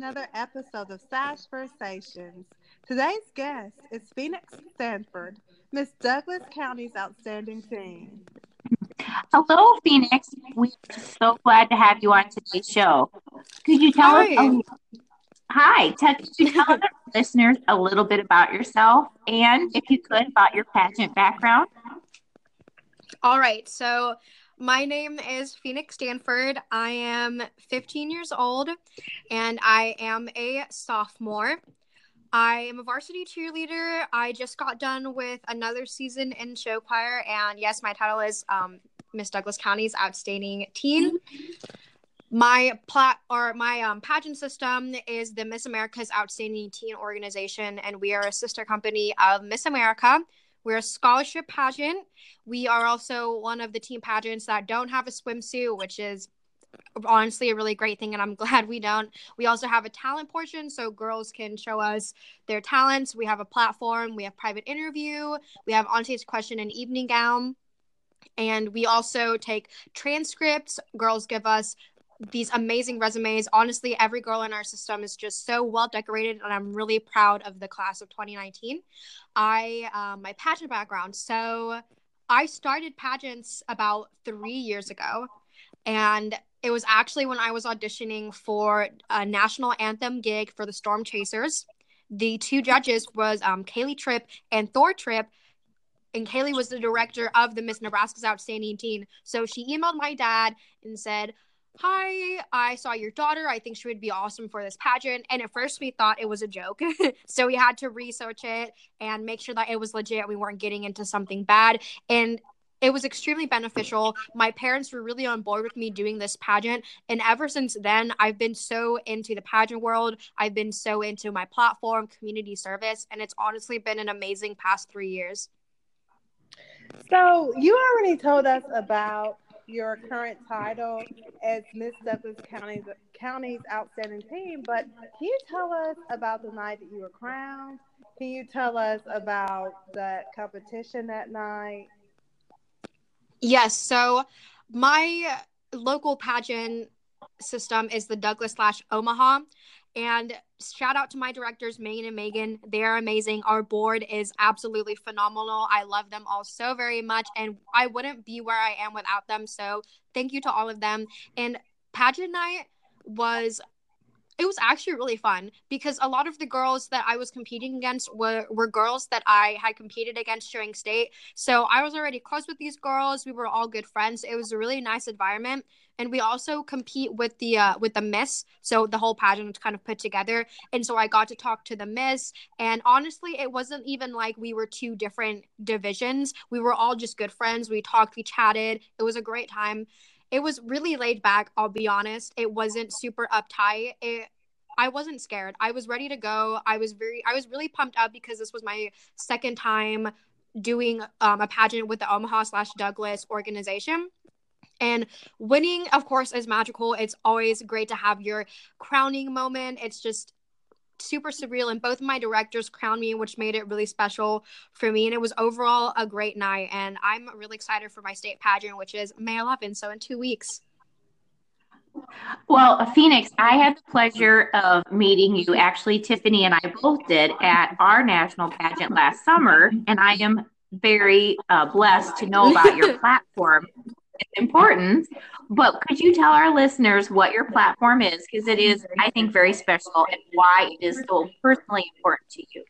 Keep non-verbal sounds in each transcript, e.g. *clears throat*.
another episode of Sash Versations. Today's guest is Phoenix Stanford, Miss Douglas County's outstanding teen. Hello, Phoenix. We're so glad to have you on today's show. Could you tell Hi. us? hi. Tell, could you tell our *laughs* listeners a little bit about yourself and, if you could, about your pageant background? All right. So, my name is Phoenix Stanford. I am 15 years old and I am a sophomore. I am a varsity cheerleader. I just got done with another season in show choir. And yes, my title is um, Miss Douglas County's Outstanding Teen. My plat or my um, pageant system is the Miss America's Outstanding Teen Organization, and we are a sister company of Miss America. We're a scholarship pageant. We are also one of the team pageants that don't have a swimsuit, which is honestly a really great thing, and I'm *laughs* glad we don't. We also have a talent portion, so girls can show us their talents. We have a platform, we have private interview, we have on-stage question and evening gown, and we also take transcripts. Girls give us these amazing resumes. Honestly, every girl in our system is just so well decorated, and I'm really proud of the class of 2019. I um, my pageant background. So I started pageants about three years ago, and it was actually when I was auditioning for a national anthem gig for the Storm Chasers. The two judges was um, Kaylee Tripp and Thor Tripp, and Kaylee was the director of the Miss Nebraska's Outstanding Teen. So she emailed my dad and said, Hi, I saw your daughter. I think she would be awesome for this pageant. And at first, we thought it was a joke. *laughs* so we had to research it and make sure that it was legit. We weren't getting into something bad. And it was extremely beneficial. My parents were really on board with me doing this pageant. And ever since then, I've been so into the pageant world. I've been so into my platform, community service. And it's honestly been an amazing past three years. So, you already told us about your current title as Miss Douglas County's, County's outstanding teen, but can you tell us about the night that you were crowned? Can you tell us about that competition that night? Yes. So my local pageant system is the Douglas slash Omaha. And shout out to my directors, Megan and Megan. They're amazing. Our board is absolutely phenomenal. I love them all so very much. And I wouldn't be where I am without them. So thank you to all of them. And pageant night was it was actually really fun because a lot of the girls that I was competing against were, were girls that I had competed against during state. So I was already close with these girls. We were all good friends. It was a really nice environment. And we also compete with the uh, with the miss, so the whole pageant was kind of put together. And so I got to talk to the miss, and honestly, it wasn't even like we were two different divisions. We were all just good friends. We talked, we chatted. It was a great time it was really laid back i'll be honest. It wasn't super uptight. It i wasn't scared. I was ready to go. I was very i was really pumped up because this was my second time doing um, a pageant with the omaha slash douglas organization. And winning of course is magical. It's always great to have your crowning moment. It's just super surreal and both of my directors crowned me which made it really special for me and it was overall a great night and i'm really excited for my state pageant which is may 11th so in two weeks Well, Phoenix, I had the pleasure of meeting you. Actually, Tiffany and I both did at our national pageant last summer, and I am very uh, blessed to know about your *laughs* platform. It's important, but could you tell our listeners what your platform is? Because it is, I think, very special and why it is so personally important to you.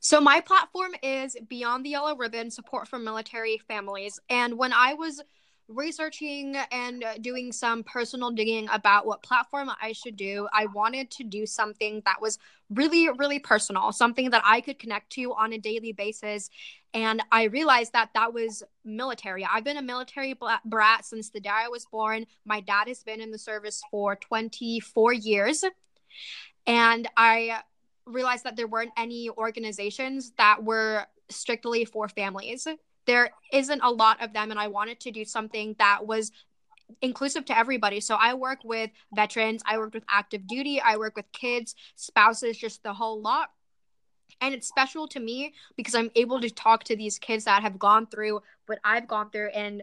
So my platform is Beyond the Yellow Ribbon Support for Military Families. And when I was researching and doing some personal digging about what platform I should do, I wanted to do something that was really, really personal, something that I could connect to on a daily basis. And I realized that that was military. I've been a military brat since the day I was born. My dad has been in the service for 24 years. And I realized that there weren't any organizations that were strictly for families. There isn't a lot of them, and I wanted to do something that was inclusive to everybody. So I work with veterans, I work with active duty, I work with kids, spouses, just the whole lot. And it's special to me because I'm able to talk to these kids that have gone through what I've gone through and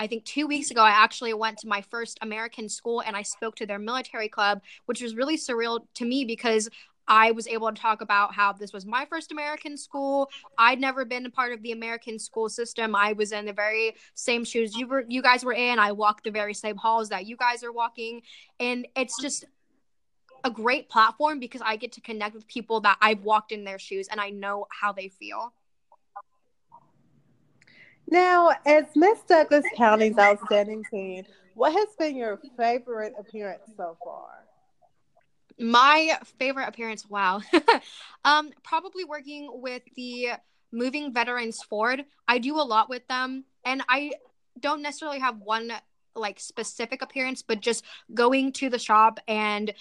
I think two weeks ago, I actually went to my first American school and I spoke to their military club, which was really surreal to me because I was able to talk about how this was my first American school. I'd never been a part of the American school system. I was in the very same shoes you were you guys were in. I walked the very same halls that you guys are walking. And it's just a great platform because I get to connect with people that I've walked in their shoes and I know how they feel. Now, as Miss Douglas County's outstanding teen, what has been your favorite appearance so far? My favorite appearance, wow. *laughs* um, probably working with the moving veterans forward. I do a lot with them and I don't necessarily have one like specific appearance, but just going to the shop and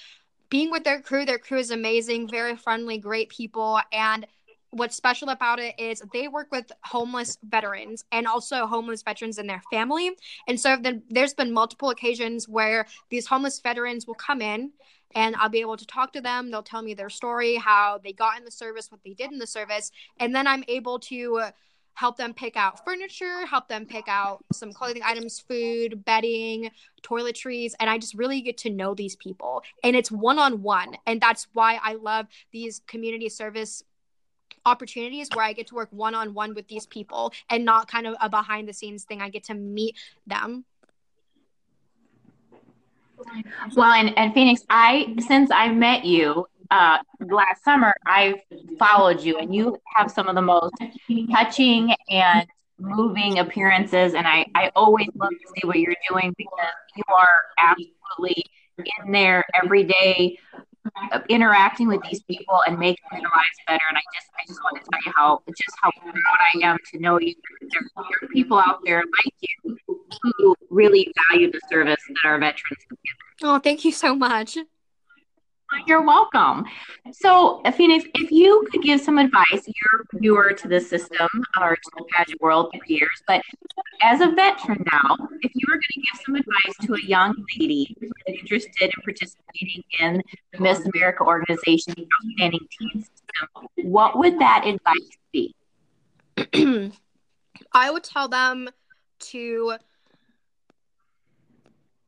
being with their crew. Their crew is amazing, very friendly, great people. And what's special about it is they work with homeless veterans and also homeless veterans and their family. And so then there's been multiple occasions where these homeless veterans will come in and I'll be able to talk to them. They'll tell me their story, how they got in the service, what they did in the service, and then I'm able to help them pick out furniture, help them pick out some clothing items, food, bedding, toiletries, and I just really get to know these people. And it's one on one, and that's why I love these community service opportunities where I get to work one on one with these people and not kind of a behind the scenes thing. I get to meet them. Well, and, and Phoenix, I since I met you uh, last summer, I've followed you, and you have some of the most touching and moving appearances. And I, I always love to see what you're doing because you are absolutely in there every day, interacting with these people and making their lives better. And I just, I just want to tell you how just how proud I am to know you. There, there are people out there like you who really value the service that our veterans give. Oh, thank you so much. You're welcome. So, Phoenix, if you could give some advice, you're newer to the system uh, or to the pageant world for years, but as a veteran now, if you were going to give some advice to a young lady interested in participating in the Miss America organization's outstanding system, what would that advice be? *clears throat* I would tell them to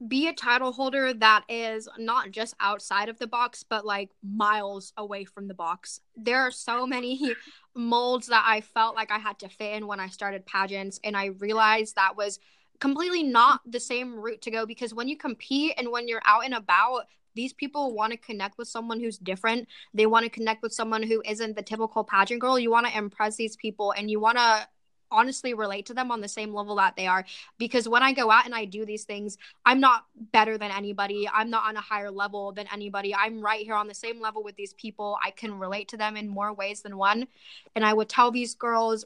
be a title holder that is not just outside of the box, but like miles away from the box. There are so many *laughs* molds that I felt like I had to fit in when I started pageants, and I realized that was completely not the same route to go because when you compete and when you're out and about, these people want to connect with someone who's different. They want to connect with someone who isn't the typical pageant girl. You want to impress these people and you want to honestly relate to them on the same level that they are because when I go out and I do these things, I'm not better than anybody. I'm not on a higher level than anybody. I'm right here on the same level with these people. I can relate to them in more ways than one. And I would tell these girls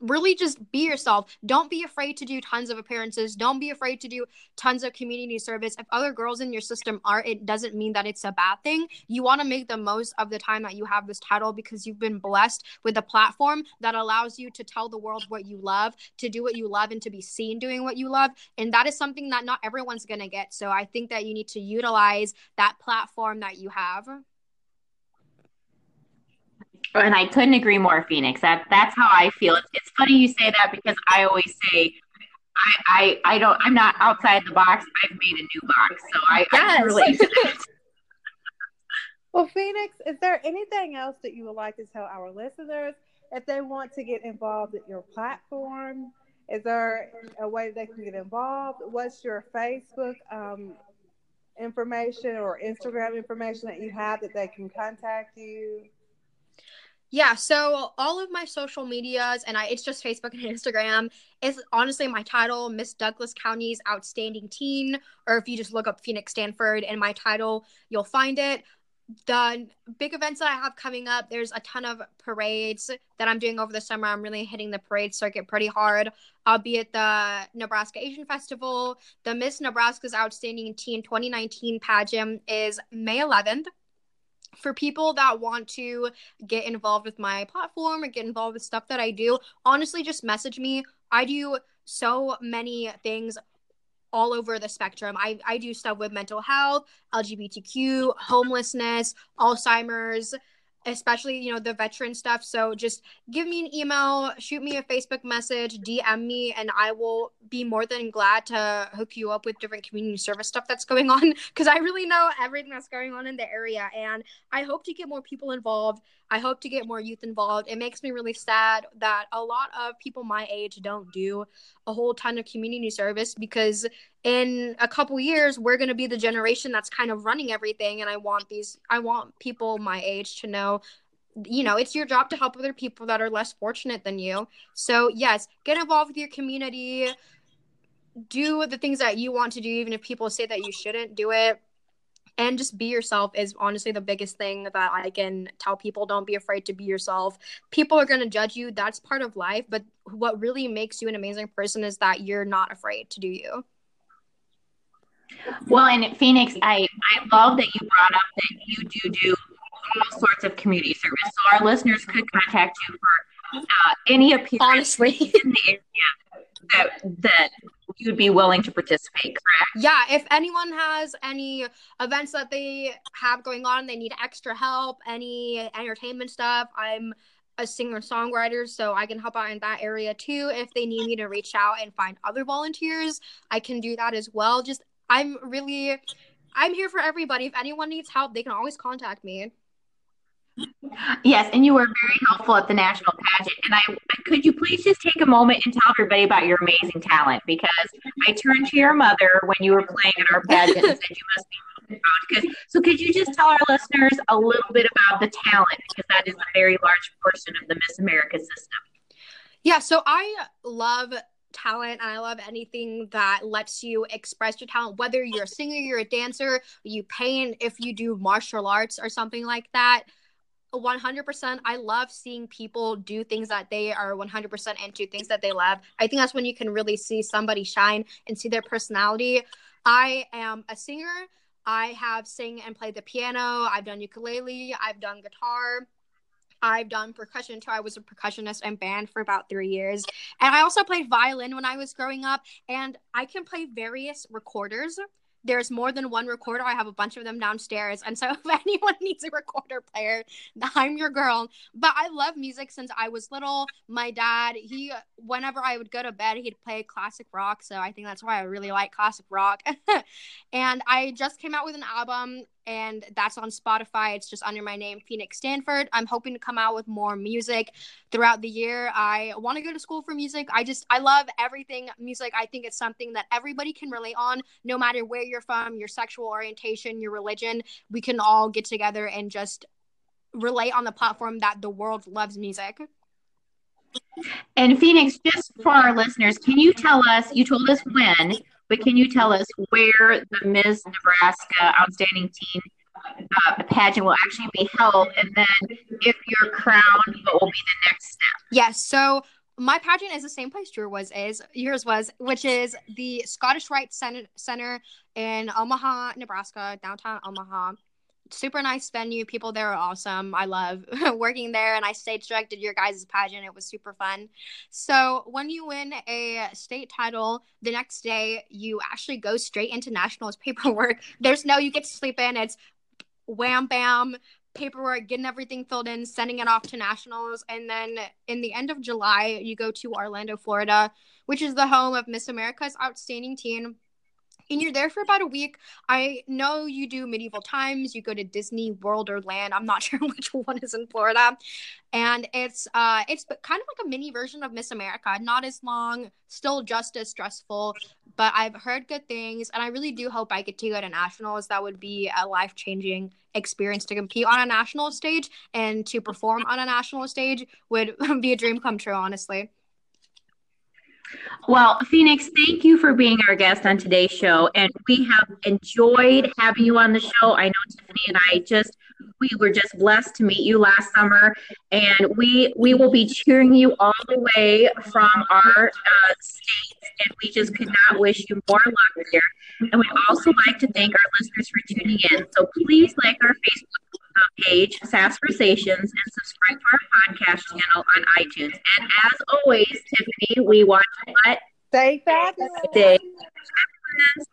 really just be yourself. Don't be afraid to do tons of appearances. Don't be afraid to do tons of community service. If other girls in your system are, it doesn't mean that it's a bad thing. You want to make the most of the time that you have this title because you've been blessed with a platform that allows you to tell the world what you love, to do what you love, and to be seen doing what you love. And that is something that not everyone's going to get. So I think that you need to utilize that platform that you have. And I couldn't agree more, Phoenix. That that's how I feel. It's, it's funny you say that because I always say I, I I don't I'm not outside the box. I've made a new box, so I, yes. I relate to that. *laughs* well, Phoenix, is there anything else that you would like to tell our listeners if they want to get involved at your platform? Is there a way they can get involved? What's your Facebook um, information or Instagram information that you have that they can contact you? Yeah, so all of my social medias and I it's just Facebook and *laughs* Instagram is honestly my title, Miss Douglas County's Outstanding Teen, or if you just look up Phoenix Stanford and my title, you'll find it. The big events that I have coming up, there's a ton of parades that I'm doing over the summer. I'm really hitting the parade circuit pretty hard. I'll be at the Nebraska Asian Festival. The Miss Nebraska's Outstanding Teen 2019 pageant is May 11th for people that want to get involved with my platform or get involved with stuff that I do, honestly, just message me. I do so many things all over the spectrum. I, I do stuff with mental health, LGBTQ, homelessness, Alzheimer's, especially you know the veteran stuff. So just give me an email shoot me a facebook message dm me and i will be more than glad to hook you up with different community service stuff that's going on. *laughs* Because i really know everything that's going on in the area and i hope to get more people involved i hope to get more youth involved. It makes me really sad that a lot of people my age don't do a whole ton of community service because in a couple years we're going to be the generation that's kind of running everything. And i want these i want people my age to know you know it's your job to help other people that are less fortunate than you. So yes get involved with your community. Do the things that you want to do even if people say that you shouldn't do it and just be yourself is honestly the biggest thing that I can tell people. Don't be afraid to be yourself. People are going to judge you. That's part of life. But what really makes you an amazing person is that you're not afraid to do you. Well, and Phoenix, I, I love that you brought up that you do do all sorts of community service. So our listeners could contact you for uh, any appearance Honestly. in the area that, that you'd be willing to participate, correct? Yeah, if anyone has any events that they have going on, they need extra help, any entertainment stuff, I'm a singer songwriter, so I can help out in that area too. If they need me to reach out and find other volunteers, I can do that as well. Just I'm really I'm here for everybody. If anyone needs help, they can always contact me. Yes, and you were very helpful at the national pageant. And I could you please just take a moment and tell everybody about your amazing talent? Because I turned to your mother when you were playing at our pageant and said you must be because so could you just tell our listeners a little bit about the talent because that is a very large portion of the Miss America system. Yeah, so I love talent and I love anything that lets you express your talent, whether you're a singer, you're a dancer, you paint, if you do martial arts or something like that. 100% i love seeing people do things that they are 100% into things that they love. I think that's when you can really see somebody shine and see their personality. I am a singer. I have sing and played the piano. I've done ukulele. I've done guitar. I've done percussion too. I was a percussionist in band for about three years. And I also played violin when I was growing up. And I can play various recorders there's more than one recorder. I have a bunch of them downstairs. And so *laughs* if anyone needs a recorder player, *laughs* I'm your girl. But I love music since I was little. My dad, he whenever I would go to bed, he'd play classic rock. So I think that's why I really like classic rock. *laughs* and I just came out with an album and that's on Spotify. It's just under my name, Phoenix Stanford. I'm hoping to come out with more music throughout the year. I want to go to school for music. I just, I love everything music. I think it's something that everybody can relate on, no matter where you're from, your sexual orientation, your religion. We can all get together and just relate on the platform that the world loves music. And Phoenix, just for our listeners, can you tell us? You told us when, but can you tell us where the Ms. Nebraska Outstanding Teen uh, pageant will actually be held, and then if you're crowned, what will be the next step? Yes. So my pageant is the same place yours was is yours was, which is the Scottish Rite Center in Omaha, Nebraska, downtown Omaha super nice venue. People there are awesome. I love *laughs* working there, and I stage directed your guys' pageant. It was super fun. So when you win a state title, the next day you actually go straight into nationals *laughs* paperwork. There's no you get to sleep in. It's wham bam paperwork, getting everything filled in, sending it off to nationals, and then in the end of July you go to Orlando, Florida, which is the home of Miss America's Outstanding Teen and you're there for about a week. I know you do medieval times. You go to Disney World or Land. I'm not *laughs* sure which one is in Florida, and it's uh it's kind of like a mini version of Miss America. Not as long, still just as stressful, but I've heard good things, and I really do hope I get to go to nationals. That would be a life changing experience to compete on a national stage and to perform on a national stage would *laughs* be a dream come true. Honestly. Well, Phoenix, thank you for being our guest on today's show. And we have enjoyed having you on the show. I know Tiffany and I just we were just blessed to meet you last summer and we we will be cheering you all the way from our uh, states and we just could not wish you more luck here and we'd also like to thank our listeners for tuning in so please like our facebook page, Sassversations, and subscribe to our podcast channel on iTunes. And as always, Tiffany, we want to let stay fabulous. Stay fabulous.